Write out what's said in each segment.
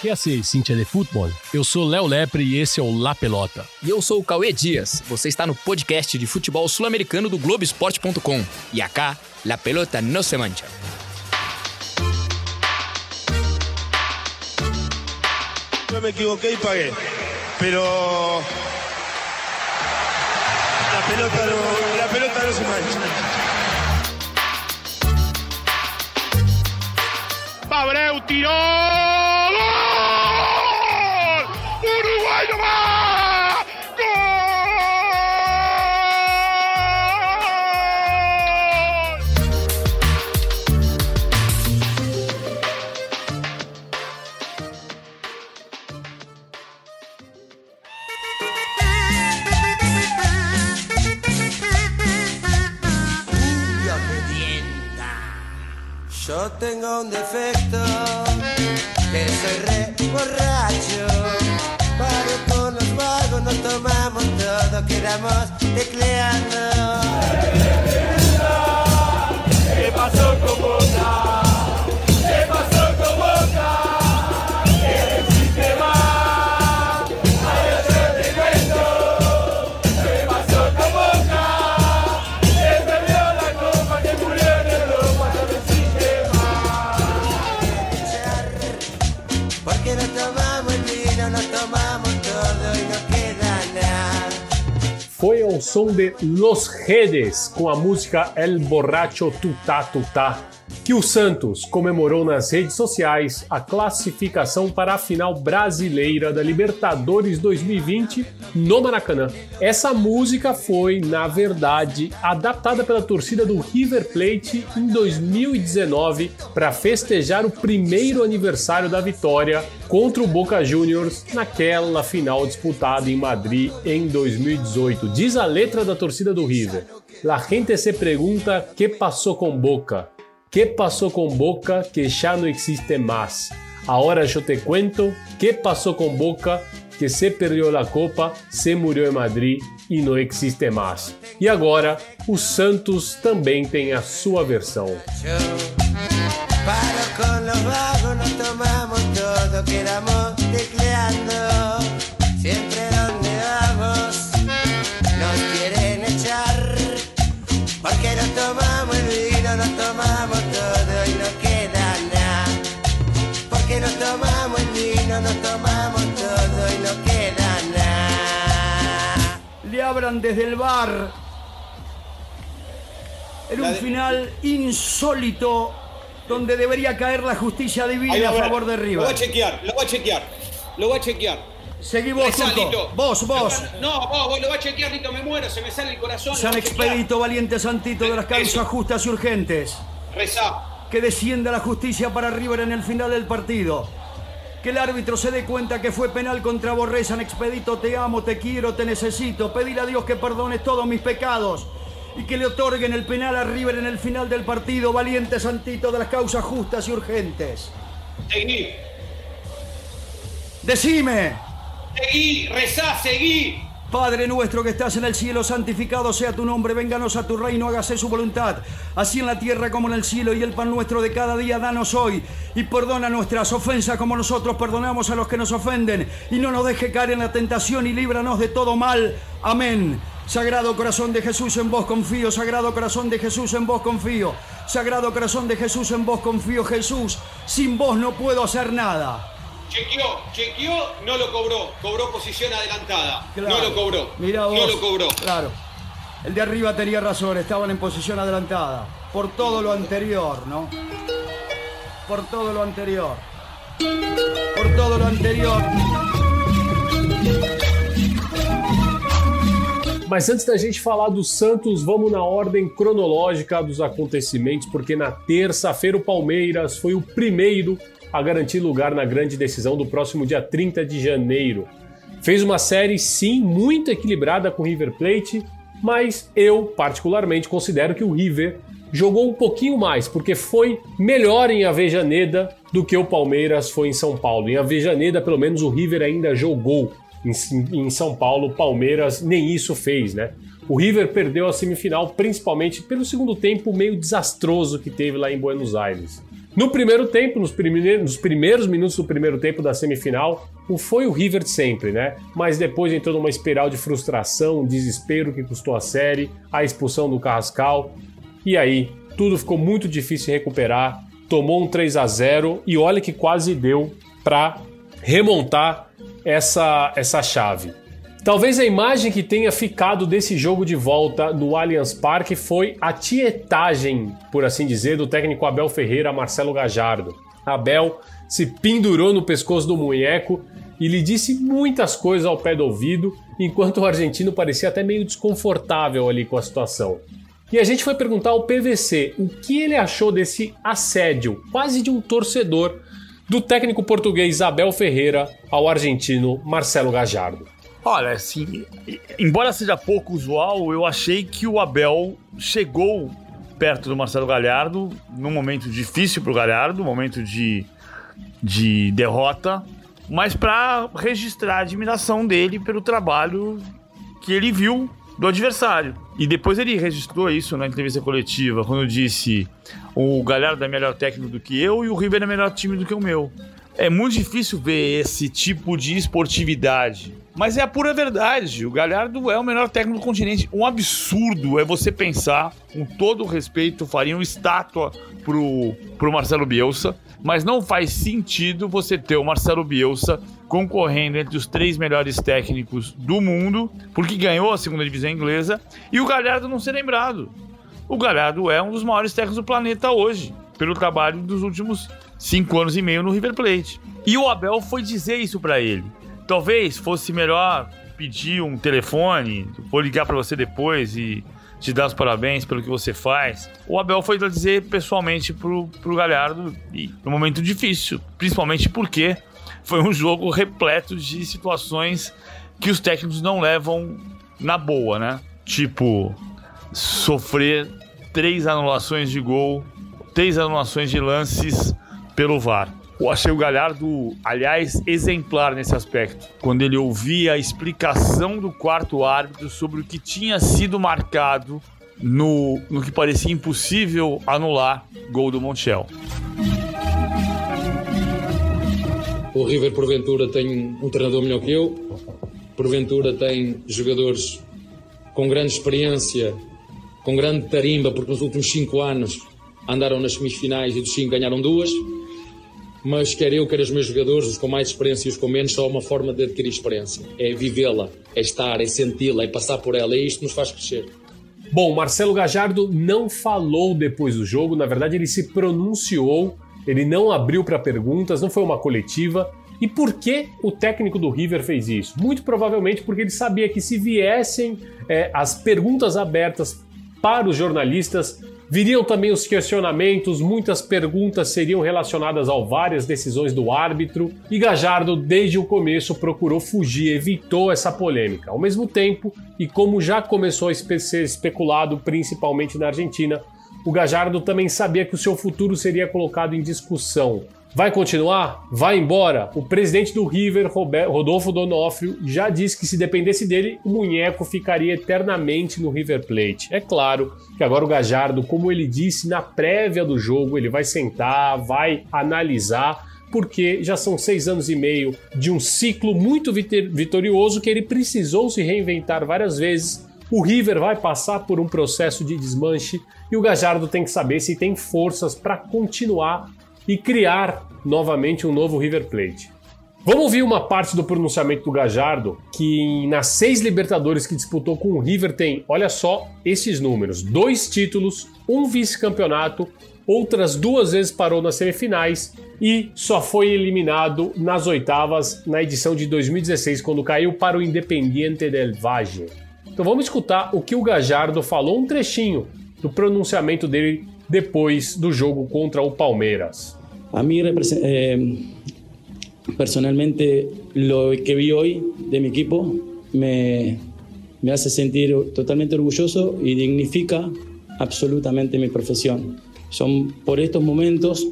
Que assim, Cintia de Futebol? Eu sou Léo Lepre e esse é o La Pelota. E eu sou o Cauê Dias. Você está no podcast de futebol sul-americano do Globoesporte.com. E acá, La Pelota no se mancha. Yo me equivoqué y pagué, pero la pelota no, la pelota no se mancha. Abreu tiró. Yo tengo un defecto, que soy re borracho. Pero con los vagos nos tomamos todo, quedamos tecleando. Som de Los Redes com a música El Borracho Tutá Tutá que o Santos comemorou nas redes sociais a classificação para a final brasileira da Libertadores 2020 no Maracanã. Essa música foi, na verdade, adaptada pela torcida do River Plate em 2019 para festejar o primeiro aniversário da vitória contra o Boca Juniors naquela final disputada em Madrid em 2018. Diz a letra da torcida do River. La gente se pergunta que passou com Boca. Que passou com Boca que já não existe mais? Ahora yo te cuento que passou com Boca que se perdeu a Copa, se murió em Madrid e não existe mais. E agora, o Santos também tem a sua versão. Vino, nos tomamos todo y no queda nada. Porque nos tomamos el vino, nos tomamos todo y no queda nada. le abran desde el bar en un final insólito donde debería caer la justicia divina va a ver. favor de Lo va a River. chequear, lo va a chequear. Lo va a chequear. Seguí vos, Turco. Vos, vos. No, vos, vos lo va a chequear, Lito, me muero, se me sale el corazón. San. Expedito, valiente santito de las causas justas y urgentes. Rezá. Que descienda la justicia para River en el final del partido. Que el árbitro se dé cuenta que fue penal contra Borré. San Expedito, te amo, te quiero, te necesito. Pedir a Dios que perdone todos mis pecados. Y que le otorguen el penal a River en el final del partido. Valiente santito de las causas justas y urgentes. Seguí. Decime. Seguí. Padre nuestro que estás en el cielo, santificado sea tu nombre, vénganos a tu reino, hágase su voluntad, así en la tierra como en el cielo, y el pan nuestro de cada día danos hoy, y perdona nuestras ofensas como nosotros perdonamos a los que nos ofenden, y no nos deje caer en la tentación y líbranos de todo mal. Amén. Sagrado corazón de Jesús, en vos confío, Sagrado corazón de Jesús, en vos confío, Sagrado corazón de Jesús, en vos confío, Jesús, sin vos no puedo hacer nada. Chequeó, chequeó, no lo cobró. Cobró posición adelantada. Claro. No lo cobró. Mirá vos. No lo cobró. Claro. El de arriba tenía razón, estaban en posición adelantada. Por todo lo anterior, ¿no? Por todo lo anterior. Por todo lo anterior. Mas antes da gente falar do Santos, vamos na ordem cronológica dos acontecimentos, porque na terça-feira o Palmeiras foi o primeiro a garantir lugar na grande decisão do próximo dia 30 de janeiro. Fez uma série, sim, muito equilibrada com o River Plate, mas eu, particularmente, considero que o River jogou um pouquinho mais, porque foi melhor em Avejaneda do que o Palmeiras foi em São Paulo. Em Avejaneda, pelo menos, o River ainda jogou. Em, São Paulo, o Palmeiras nem isso fez, né? O River perdeu a semifinal principalmente pelo segundo tempo meio desastroso que teve lá em Buenos Aires. No primeiro tempo, nos primeiros, nos primeiros minutos do primeiro tempo da semifinal, foi o River de sempre, né? Mas depois entrou numa espiral de frustração, desespero que custou a série, a expulsão do Carrascal. E aí, tudo ficou muito difícil de recuperar. Tomou um 3 a 0 e olha que quase deu para remontar essa, essa chave. Talvez a imagem que tenha ficado desse jogo de volta no Allianz Parque foi a tietagem, por assim dizer, do técnico Abel Ferreira a Marcelo Gajardo. Abel se pendurou no pescoço do munheco e lhe disse muitas coisas ao pé do ouvido, enquanto o argentino parecia até meio desconfortável ali com a situação. E a gente foi perguntar ao PVC o que ele achou desse assédio, quase de um torcedor, do técnico português Abel Ferreira ao argentino Marcelo Gajardo. Olha, assim, embora seja pouco usual, eu achei que o Abel chegou perto do Marcelo Galhardo num momento difícil para o Galhardo, momento de, de derrota, mas para registrar a admiração dele pelo trabalho que ele viu do adversário. E depois ele registrou isso na entrevista coletiva, quando disse: o Galhardo é melhor técnico do que eu e o River é melhor time do que o meu. É muito difícil ver esse tipo de esportividade. Mas é a pura verdade. O Galhardo é o melhor técnico do continente. Um absurdo é você pensar, com todo o respeito, faria uma estátua pro, pro Marcelo Bielsa. Mas não faz sentido você ter o Marcelo Bielsa concorrendo entre os três melhores técnicos do mundo, porque ganhou a segunda divisão inglesa, e o Galhardo não ser lembrado. O Galhardo é um dos maiores técnicos do planeta hoje, pelo trabalho dos últimos cinco anos e meio no River Plate. E o Abel foi dizer isso para ele. Talvez fosse melhor pedir um telefone, vou ligar para você depois e te dar os parabéns pelo que você faz. O Abel foi dizer pessoalmente pro, pro Galhardo e num momento difícil, principalmente porque foi um jogo repleto de situações que os técnicos não levam na boa, né? Tipo, sofrer três anulações de gol, três anulações de lances pelo VAR. Eu achei o Galhardo, aliás, exemplar nesse aspecto. Quando ele ouvia a explicação do quarto árbitro sobre o que tinha sido marcado no, no que parecia impossível anular gol do Montiel. O River, porventura, tem um treinador melhor que eu, porventura, tem jogadores com grande experiência, com grande tarimba, porque nos últimos cinco anos andaram nas semifinais e dos cinco ganharam duas mas quer eu, quer os meus jogadores, os com mais experiência e os com menos, só uma forma de adquirir experiência. É vivê-la, é estar, é senti-la, é passar por ela, e isto nos faz crescer. Bom, Marcelo Gajardo não falou depois do jogo, na verdade ele se pronunciou, ele não abriu para perguntas, não foi uma coletiva. E por que o técnico do River fez isso? Muito provavelmente porque ele sabia que se viessem é, as perguntas abertas para os jornalistas, Viriam também os questionamentos, muitas perguntas seriam relacionadas ao várias decisões do árbitro, e Gajardo, desde o começo, procurou fugir, evitou essa polêmica. Ao mesmo tempo, e como já começou a ser especulado principalmente na Argentina, o Gajardo também sabia que o seu futuro seria colocado em discussão. Vai continuar? Vai embora? O presidente do River, Rodolfo Donofrio, já disse que se dependesse dele, o Munheco ficaria eternamente no River Plate. É claro que agora o Gajardo, como ele disse na prévia do jogo, ele vai sentar, vai analisar, porque já são seis anos e meio de um ciclo muito vitorioso que ele precisou se reinventar várias vezes. O River vai passar por um processo de desmanche e o Gajardo tem que saber se tem forças para continuar e criar novamente um novo River Plate. Vamos ouvir uma parte do pronunciamento do Gajardo, que nas seis Libertadores que disputou com o River tem, olha só esses números: dois títulos, um vice-campeonato, outras duas vezes parou nas semifinais e só foi eliminado nas oitavas na edição de 2016, quando caiu para o Independiente del Valle. Então vamos escutar o que o Gajardo falou, um trechinho do pronunciamento dele depois do jogo contra o Palmeiras. A mí eh, personalmente lo que vi hoy de mi equipo me, me hace sentir totalmente orgulloso y dignifica absolutamente mi profesión. Son por estos momentos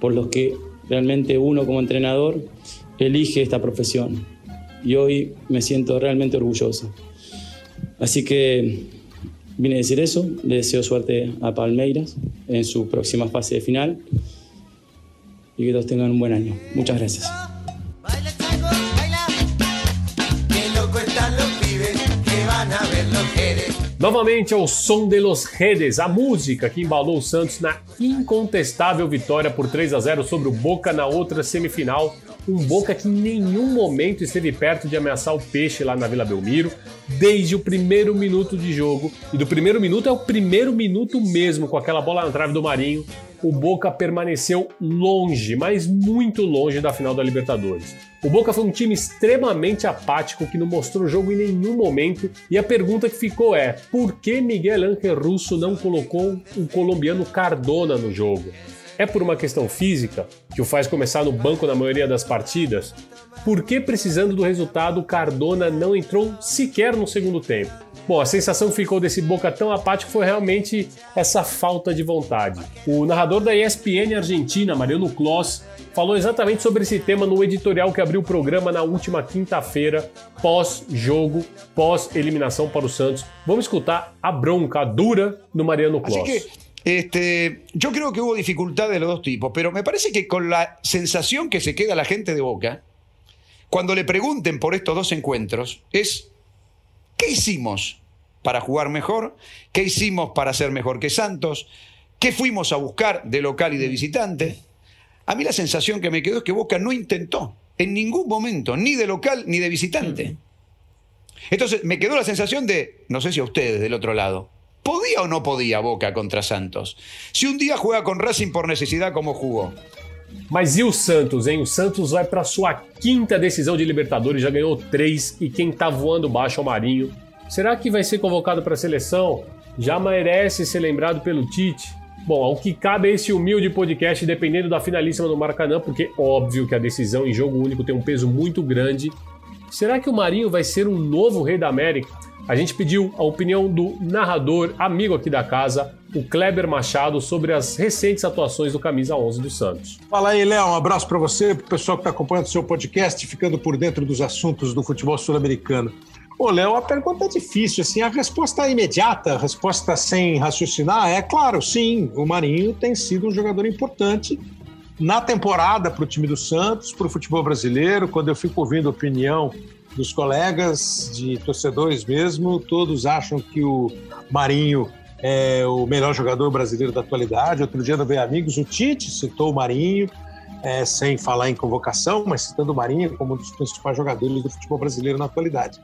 por los que realmente uno como entrenador elige esta profesión y hoy me siento realmente orgulloso. Así que Vine a decir eso, le deseo suerte a Palmeiras en su próxima fase de final y que todos tengan un buen año. Muchas gracias. Novamente ao som de Los Redes, a música que embalou o Santos na incontestável vitória por 3 a 0 sobre o Boca na outra semifinal. Um Boca que em nenhum momento esteve perto de ameaçar o peixe lá na Vila Belmiro, desde o primeiro minuto de jogo. E do primeiro minuto é o primeiro minuto mesmo, com aquela bola na trave do Marinho. O Boca permaneceu longe, mas muito longe da final da Libertadores. O Boca foi um time extremamente apático que não mostrou jogo em nenhum momento. E a pergunta que ficou é: por que Miguel Ángel Russo não colocou o colombiano Cardona no jogo? É por uma questão física, que o faz começar no banco na maioria das partidas? Por que, precisando do resultado, Cardona não entrou sequer no segundo tempo? Bom, a sensação que ficou desse Boca tão apático foi realmente essa falta de vontade. O narrador da ESPN Argentina, Mariano Kloss, falou exatamente sobre esse tema no editorial que abriu o programa na última quinta-feira, pós-jogo, pós-eliminação para o Santos. Vamos escutar a bronca dura do Mariano Kloss. que este, yo creo que hubo dificultad de los dos tipos, pero me parece que con la sensación que se queda la gente de Boca, cuando le pregunten por estos dos encuentros, es ¿qué hicimos para jugar mejor? ¿Qué hicimos para ser mejor que Santos? ¿Qué fuimos a buscar de local y de visitante? A mí la sensación que me quedó es que Boca no intentó en ningún momento, ni de local ni de visitante. Entonces me quedó la sensación de, no sé si a ustedes del otro lado, ¿podía o no podía Boca contra Santos? Si un día juega con Racing por necesidad como jugó, Mas e o Santos, hein? O Santos vai para sua quinta decisão de Libertadores, já ganhou três e quem tá voando baixo é o Marinho. Será que vai ser convocado para a seleção? Já merece ser lembrado pelo Tite? Bom, ao que cabe a esse humilde podcast, dependendo da finalíssima do Maracanã, porque óbvio que a decisão em jogo único tem um peso muito grande. Será que o Marinho vai ser um novo rei da América? A gente pediu a opinião do narrador, amigo aqui da casa, o Kleber Machado, sobre as recentes atuações do Camisa 11 do Santos. Fala aí, Léo. Um abraço para você, para o pessoal que está acompanhando o seu podcast, ficando por dentro dos assuntos do futebol sul-americano. Ô, Léo, a pergunta é difícil, assim, a resposta é imediata, a resposta sem raciocinar é claro, sim, o Marinho tem sido um jogador importante na temporada para o time do Santos, para o futebol brasileiro. Quando eu fico ouvindo a opinião dos colegas, de torcedores mesmo, todos acham que o Marinho é o melhor jogador brasileiro da atualidade. Outro dia no Bem Amigos, o Tite citou o Marinho, é, sem falar em convocação, mas citando o Marinho como um dos principais jogadores do futebol brasileiro na atualidade.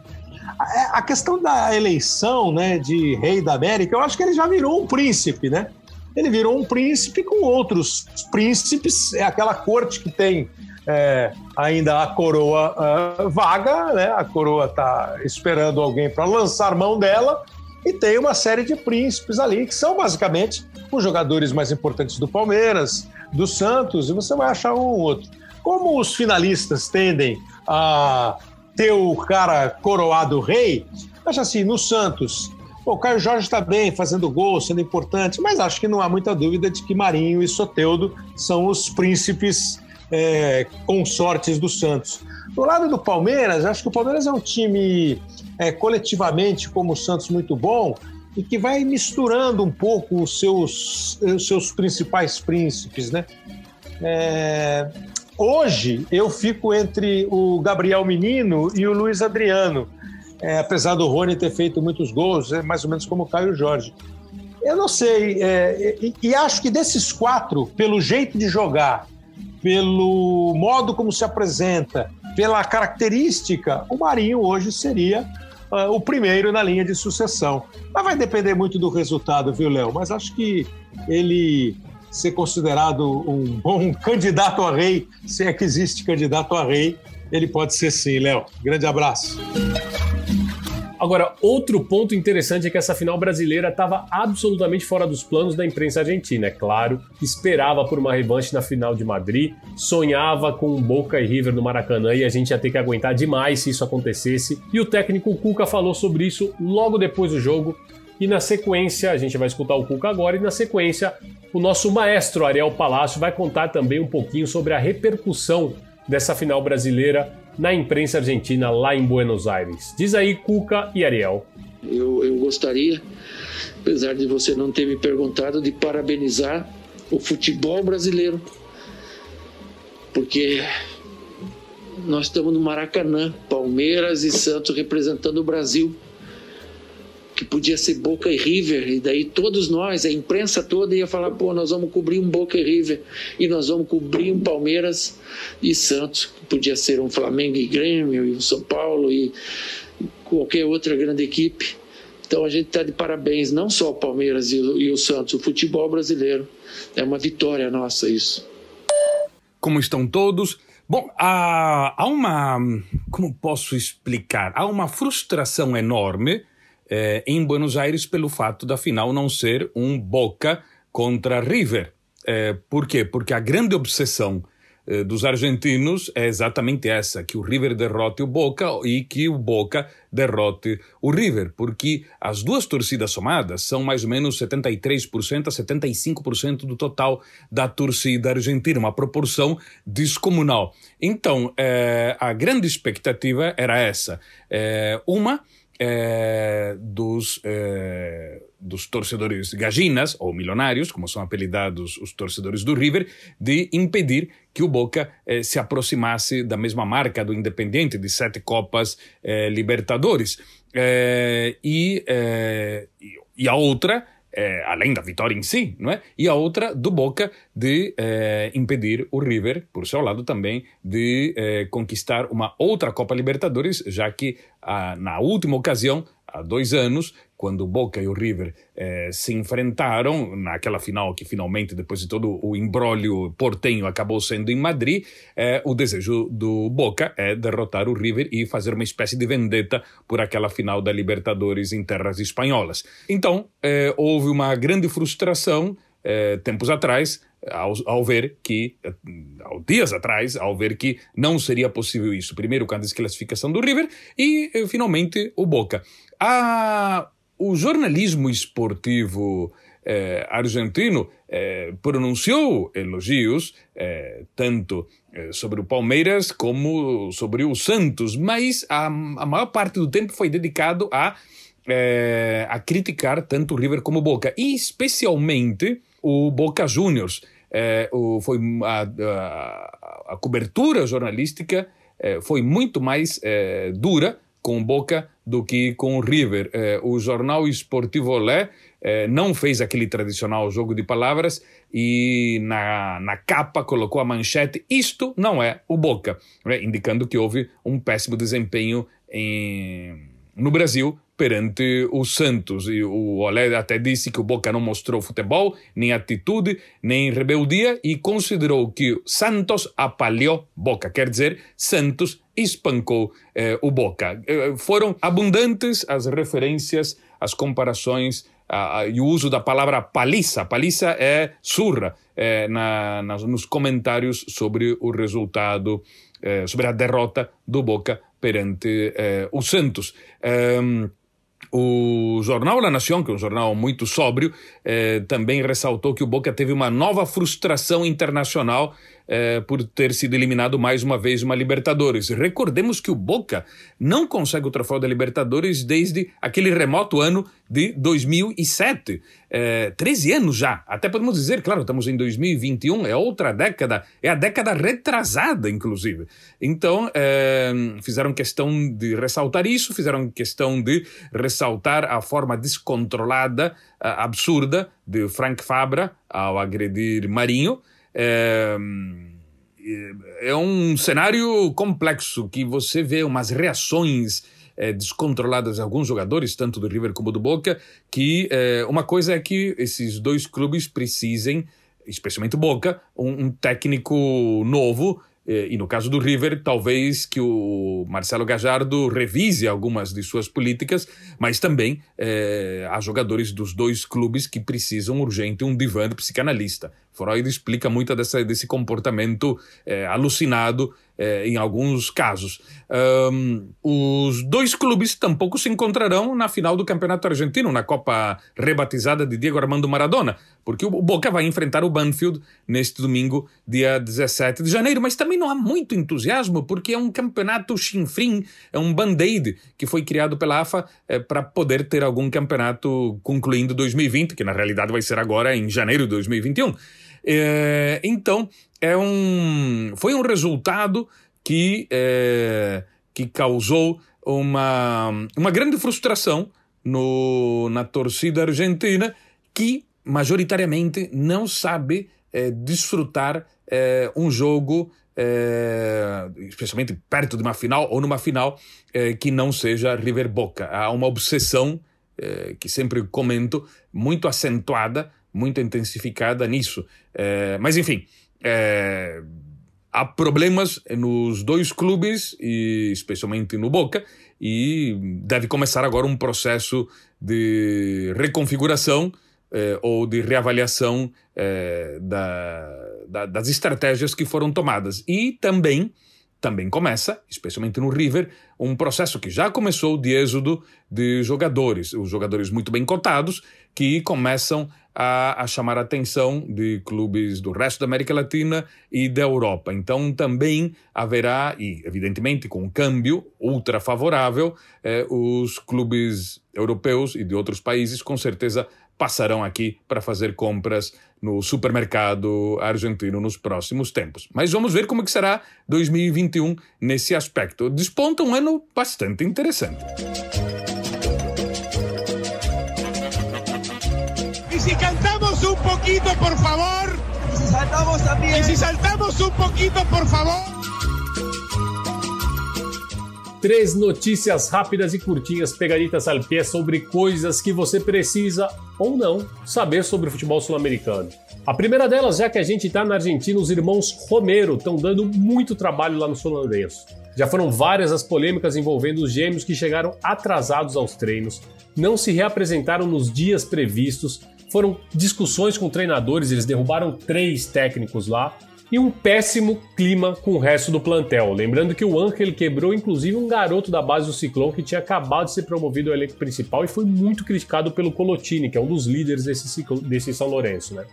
A, a questão da eleição né, de rei da América, eu acho que ele já virou um príncipe, né? Ele virou um príncipe com outros príncipes, é aquela corte que tem é, ainda a coroa ah, vaga, né? A coroa está esperando alguém para lançar mão dela e tem uma série de príncipes ali que são basicamente os jogadores mais importantes do Palmeiras, do Santos e você vai achar um ou outro. Como os finalistas tendem a ter o cara coroado rei, acho assim, no Santos, o Caio Jorge está bem, fazendo gol, sendo importante, mas acho que não há muita dúvida de que Marinho e Soteudo são os príncipes é, consortes do Santos. Do lado do Palmeiras, acho que o Palmeiras é um time é, coletivamente, como o Santos, muito bom e que vai misturando um pouco os seus, os seus principais príncipes, né? É, hoje eu fico entre o Gabriel Menino e o Luiz Adriano, é, apesar do Rony ter feito muitos gols, é mais ou menos como o Caio Jorge. Eu não sei, é, e, e acho que desses quatro, pelo jeito de jogar, pelo modo como se apresenta, pela característica, o Marinho hoje seria uh, o primeiro na linha de sucessão. Mas vai depender muito do resultado, viu, Léo? Mas acho que ele ser considerado um bom candidato a rei, se é que existe candidato a rei, ele pode ser sim, Léo. Grande abraço. Agora, outro ponto interessante é que essa final brasileira estava absolutamente fora dos planos da imprensa argentina. É claro, esperava por uma revanche na final de Madrid, sonhava com Boca e River no Maracanã e a gente ia ter que aguentar demais se isso acontecesse. E o técnico Cuca falou sobre isso logo depois do jogo. E na sequência, a gente vai escutar o Cuca agora, e na sequência, o nosso maestro Ariel Palácio vai contar também um pouquinho sobre a repercussão dessa final brasileira na imprensa argentina lá em Buenos Aires. Diz aí, Cuca e Ariel. Eu, eu gostaria, apesar de você não ter me perguntado, de parabenizar o futebol brasileiro porque nós estamos no Maracanã, Palmeiras e Santos representando o Brasil, que podia ser Boca e River, e daí todos nós, a imprensa toda ia falar, pô, nós vamos cobrir um Boca e River, e nós vamos cobrir um Palmeiras e Santos, que podia ser um Flamengo e Grêmio, e um São Paulo, e qualquer outra grande equipe. Então a gente está de parabéns, não só o Palmeiras e o, e o Santos, o futebol brasileiro. É uma vitória nossa isso. Como estão todos? Bom, há, há uma. Como posso explicar? Há uma frustração enorme eh, em Buenos Aires pelo fato da final não ser um Boca contra River. Eh, por quê? Porque a grande obsessão eh, dos argentinos é exatamente essa: que o River derrote o Boca e que o Boca derrote o River, porque as duas torcidas somadas são mais ou menos 73% a 75% do total da torcida argentina, uma proporção descomunal. Então, a grande expectativa era essa: uma eh, dos, eh, dos torcedores gajinas, ou milionários, como são apelidados os torcedores do River, de impedir que o Boca eh, se aproximasse da mesma marca do Independiente, de sete Copas eh, Libertadores. Eh, e- e a outra, eh, além da vitória em si, não é? E a outra do Boca de eh, impedir o River, por seu lado também, de eh, conquistar uma outra Copa Libertadores, já que ah, na última ocasião, há dois anos, quando o Boca e o River eh, se enfrentaram naquela final que finalmente, depois de todo o imbróglio portenho, acabou sendo em Madrid, eh, o desejo do Boca é derrotar o River e fazer uma espécie de vendetta por aquela final da Libertadores em terras espanholas. Então, eh, houve uma grande frustração eh, tempos atrás, ao, ao ver que, eh, ao dias atrás, ao ver que não seria possível isso. Primeiro com a desclassificação do River e, eh, finalmente, o Boca. A, o jornalismo esportivo eh, argentino eh, pronunciou elogios eh, tanto eh, sobre o Palmeiras como sobre o Santos, mas a, a maior parte do tempo foi dedicado a, eh, a criticar tanto o River como o Boca, e especialmente o Boca Juniors. Eh, o, foi a, a, a cobertura jornalística foi muito mais dura com Boca do que com o River. Eh, o jornal Esportivo Olé eh, não fez aquele tradicional jogo de palavras e na, na capa colocou a manchete isto não é o Boca, né, indicando que houve um péssimo desempenho em, no Brasil perante o Santos. E o Olé até disse que o Boca não mostrou futebol, nem atitude, nem rebeldia e considerou que Santos apalhou Boca, quer dizer, Santos espancou eh, o Boca. Eh, foram abundantes as referências, as comparações e o uso da palavra paliça. Paliça é surra eh, na, nas- nos comentários sobre o resultado, eh, sobre a derrota do Boca perante o Santos. Ehm, o jornal La Nación, que é um jornal muito sóbrio, eh, também ressaltou que o Boca teve uma nova frustração internacional eh, por ter sido eliminado mais uma vez uma Libertadores. Recordemos que o Boca não consegue o troféu da Libertadores desde aquele remoto ano de 2007. Eh, 13 anos já. Até podemos dizer, claro, estamos em 2021, é outra década, é a década retrasada, inclusive. Então, eh, fizeram questão de ressaltar isso, fizeram questão de ressaltar a forma descontrolada, absurda de Frank Fabra ao agredir Marinho. Eh, é um cenário complexo que você vê umas reações eh, descontroladas de alguns jogadores, tanto do River como do Boca, que eh, uma coisa é que esses dois clubes precisem, especialmente o Boca, um, um técnico novo, eh, e no caso do River, talvez que o Marcelo Gajardo revise algumas de suas políticas, mas também eh, há jogadores dos dois clubes que precisam urgente um divã de psicanalista. Freud explica muito dessa, desse comportamento eh, alucinado eh, em alguns casos. Ahn, os dois clubes tampouco se encontrarão na final do Campeonato Argentino, na Copa rebatizada de Diego Armando Maradona, porque o Boca vai enfrentar o Banfield neste domingo, dia 17 de janeiro, mas também não há muito entusiasmo, porque é um campeonato chinfrim, é um band-aid que foi criado pela AFA para poder ter algum campeonato concluindo 2020, que na realidade vai ser agora em janeiro de 2021. É, então, é um, foi um resultado que, é, que causou uma, uma grande frustração no, na torcida argentina, que majoritariamente não sabe é, desfrutar é, um jogo, é, especialmente perto de uma final ou numa final, é, que não seja River Boca. Há uma obsessão, é, que sempre comento, muito acentuada, muito intensificada nisso. É, mas, enfim, há problemas nos dois clubes, e especialmente no Boca, e deve começar agora um processo de reconfiguração eh, ou de reavaliação eh, da, da, das estratégias que foram tomadas. E também, também começa, especialmente no River, um processo que já começou de êxodo de jogadores, os jogadores muito bem cotados, que começam a, a, chamar a atenção de clubes do resto da América Latina e da Europa. Então também haverá, e evidentemente com um câmbio ultra favorável, eh, os clubes europeus e de outros países com certeza passarão aqui para fazer compras no supermercado argentino nos próximos tempos. Mas vamos ver como é que será 2021 nesse aspecto. Desponta um ano bastante interessante. Y si cantamos un poquito, por favor. Y si saltamos también. Y si saltamos un poquito, por favor. Três notícias rápidas e curtinhas, pegaditas al pé, sobre coisas que você precisa ou não saber sobre o futebol sul-americano. A primeira delas, já que a gente está na Argentina, os irmãos Romero estão dando muito trabalho lá no São Lourenço. Já foram várias as polêmicas envolvendo os gêmeos que chegaram atrasados aos treinos, não se reapresentaram nos dias previstos, foram discussões com treinadores, eles derrubaram três técnicos lá e um péssimo clima com o resto do plantel. Lembrando que o Angel quebrou inclusive um garoto da base do Ciclone que tinha acabado de ser promovido ao elenco principal e foi muito criticado pelo Colotini, que é um dos líderes desse, ciclo, desse São Lourenço. Né?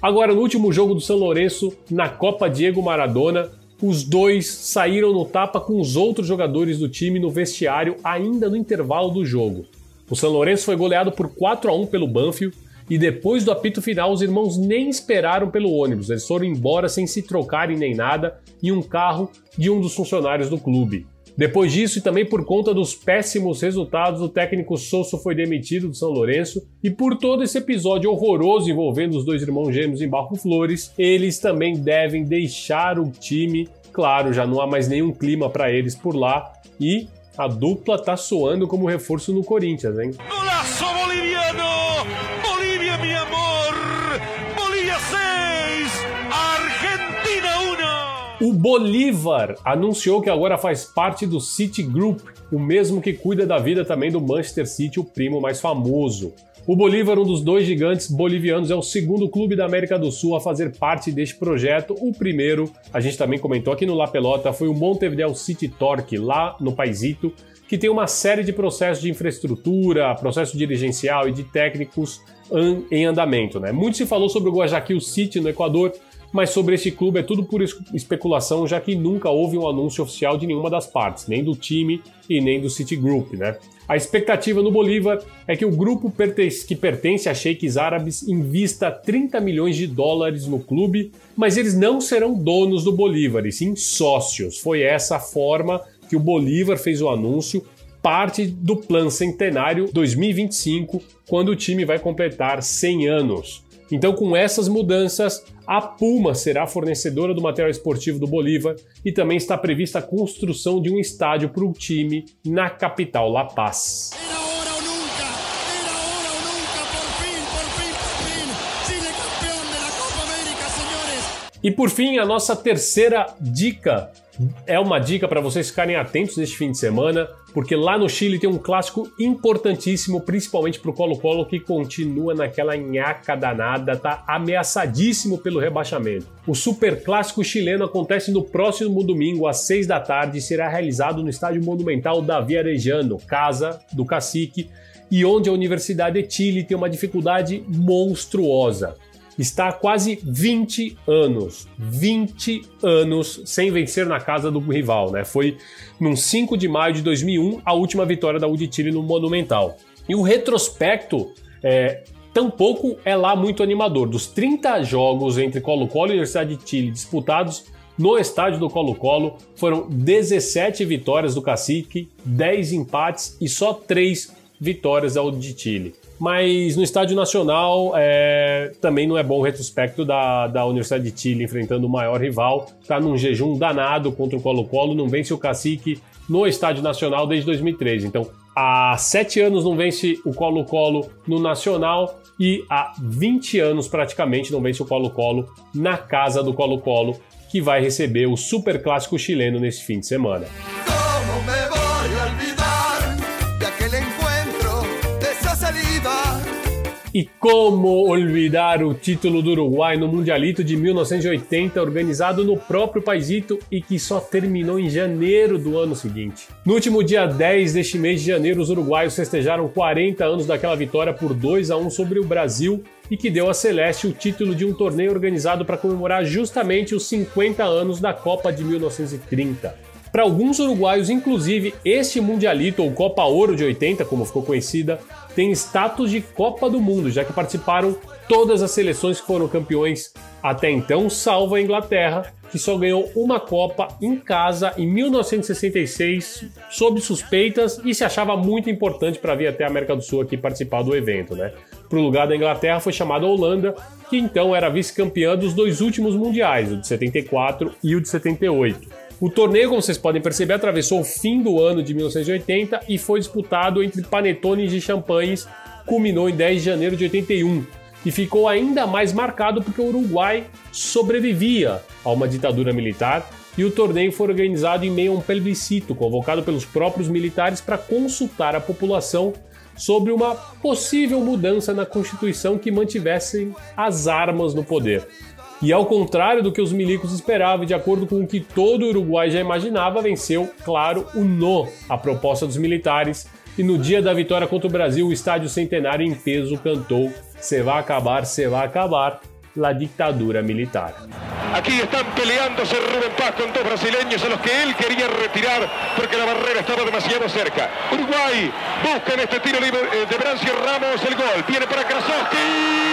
Agora, no último jogo do São Lourenço, na Copa Diego Maradona, os dois saíram no tapa com os outros jogadores do time no vestiário ainda no intervalo do jogo. O São Lourenço foi goleado por 4 a 1 pelo Banfield e depois do apito final, os irmãos nem esperaram pelo ônibus, eles foram embora sem se trocarem nem nada em um carro de um dos funcionários do clube. Depois disso, e também por conta dos péssimos resultados, o técnico Souza foi demitido do São Lourenço, e por todo esse episódio horroroso envolvendo os dois irmãos gêmeos em Barro Flores, eles também devem deixar o time. Claro, já não há mais nenhum clima para eles por lá, e a dupla tá soando como reforço no Corinthians, hein? ¡Golazo boliviano! O Bolívar anunciou que agora faz parte do City Group, o mesmo que cuida da vida também do Manchester City, o primo mais famoso. O Bolívar, um dos dois gigantes bolivianos, é o segundo clube da América do Sul a fazer parte deste projeto. O primeiro, a gente também comentou aqui no La Pelota, foi o Montevideo City Torque, lá no Paisito, que tem uma série de processos de infraestrutura, processo dirigencial e de técnicos em andamento. Né? Muito se falou sobre o Guayaquil City no Equador, mas sobre esse clube é tudo por especulação, já que nunca houve um anúncio oficial de nenhuma das partes, nem do time e nem do City Group, né? A expectativa no Bolívar é que o grupo que pertence a sheiks árabes invista 30 milhões de dólares no clube, mas eles não serão donos do Bolívar, e sim sócios. Foi essa a forma que o Bolívar fez o anúncio, parte do Plano Centenário 2025, quando o time vai completar 100 anos. Então, com essas mudanças, a Puma será fornecedora do material esportivo do Bolívar e também está prevista a construção de um estádio para o time na capital, La Paz. E por fim, a nossa terceira dica é uma dica para vocês ficarem atentos neste fim de semana, porque lá no Chile tem um clássico importantíssimo, principalmente para o Colo-Colo, que continua naquela nhaca danada, tá ameaçadíssimo pelo rebaixamento. O Super Clássico chileno acontece no próximo domingo, às 6 da tarde, e será realizado no Estádio Monumental Davi Arejano, casa do cacique, e onde a Universidade de Chile tem uma dificuldade monstruosa está há quase 20 anos, 20 anos sem vencer na casa do rival, né? Foi no 5 de maio de 2001 a última vitória da Uditile no Monumental. E o retrospecto é, tampouco é lá muito animador. Dos 30 jogos entre Colo-Colo e Universidade de Chile disputados no estádio do Colo-Colo, foram 17 vitórias do Cacique, 10 empates e só 3 vitórias de Chile. Mas no Estádio Nacional é, também não é bom o retrospecto da, da Universidade de Chile enfrentando o maior rival. Está num jejum danado contra o Colo-Colo, não vence o Cacique no Estádio Nacional desde 2013. Então, há sete anos não vence o Colo-Colo no Nacional e há 20 anos praticamente não vence o Colo-Colo na casa do Colo-Colo, que vai receber o Super Clássico chileno nesse fim de semana. E como olvidar o título do Uruguai no Mundialito de 1980, organizado no próprio paísito e que só terminou em janeiro do ano seguinte. No último dia 10 deste mês de janeiro, os uruguaios festejaram 40 anos daquela vitória por 2 a 1 sobre o Brasil e que deu a Celeste o título de um torneio organizado para comemorar justamente os 50 anos da Copa de 1930. Para alguns uruguaios, inclusive, este Mundialito, ou Copa Ouro de 80, como ficou conhecida, tem status de Copa do Mundo, já que participaram todas as seleções que foram campeões até então, salvo a Inglaterra, que só ganhou uma Copa em casa em 1966, sob suspeitas e se achava muito importante para vir até a América do Sul aqui participar do evento, né? Para o lugar da Inglaterra foi chamada Holanda, que então era vice-campeã dos dois últimos mundiais, o de 74 e o de 78. O torneio, como vocês podem perceber, atravessou o fim do ano de 1980 e foi disputado entre panetones e champanhes, culminou em 10 de janeiro de 81 e ficou ainda mais marcado porque o Uruguai sobrevivia a uma ditadura militar e o torneio foi organizado em meio a um plebiscito convocado pelos próprios militares para consultar a população sobre uma possível mudança na Constituição que mantivessem as armas no poder. E ao contrário do que os milicos esperavam, de acordo com o que todo o Uruguai já imaginava, venceu, claro, o no, a proposta dos militares. E no dia da vitória contra o Brasil, o estádio centenário em peso cantou: Se vai acabar, se vai acabar, la dictadura militar. Aquí están peleándose Rubén Paz con dos brasileños a los que él quería retirar porque la barrera estaba demasiado cerca. Uruguay busca en este tiro eh, de Brancio Ramos el gol. Viene para Krasowski.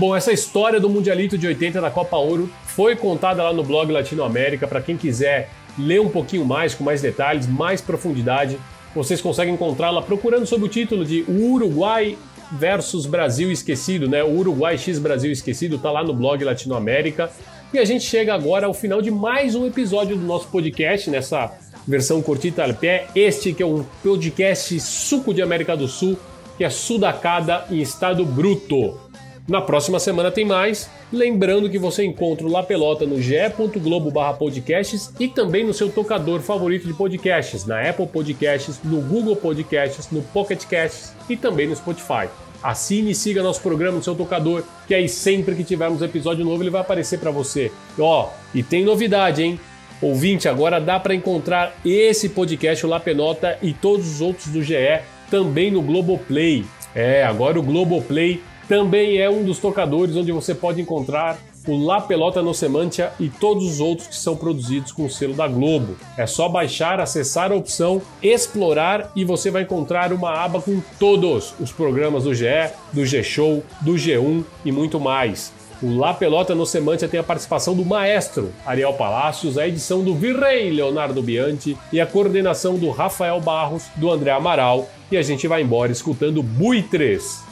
Bom, essa história do Mundialito de 80 da Copa Ouro foi contada lá no blog Latinoamérica. Para quem quiser ler um pouquinho mais, com mais detalhes, mais profundidade, vocês conseguem encontrá-la procurando sob o título de Uruguai versus Brasil Esquecido, né? Uruguai X Brasil Esquecido tá lá no blog Latinoamérica. E a gente chega agora ao final de mais um episódio do nosso podcast, nessa versão curtita al pé. Este que é um podcast suco de América do Sul, que é sudacada em estado bruto. Na próxima semana tem mais. Lembrando que você encontra o La Pelota no ge.globo podcasts e também no seu tocador favorito de podcasts, na Apple Podcasts, no Google Podcasts, no Pocket Casts e também no Spotify. Assine e siga nosso programa no seu tocador, que aí sempre que tivermos episódio novo ele vai aparecer para você. Ó, e tem novidade, hein? Ouvinte, agora dá para encontrar esse podcast, o La Pelota e todos os outros do GE também no Globoplay. É, agora o Globoplay também é um dos tocadores onde você pode encontrar o La Pelota no Semantia e todos os outros que são produzidos com o selo da Globo. É só baixar, acessar a opção Explorar e você vai encontrar uma aba com todos os programas do GE, do G-Show, do G1 e muito mais. O La Pelota no Semantia tem a participação do maestro Ariel Palacios, a edição do Virrei Leonardo Bianchi e a coordenação do Rafael Barros, do André Amaral. E a gente vai embora escutando Buitres.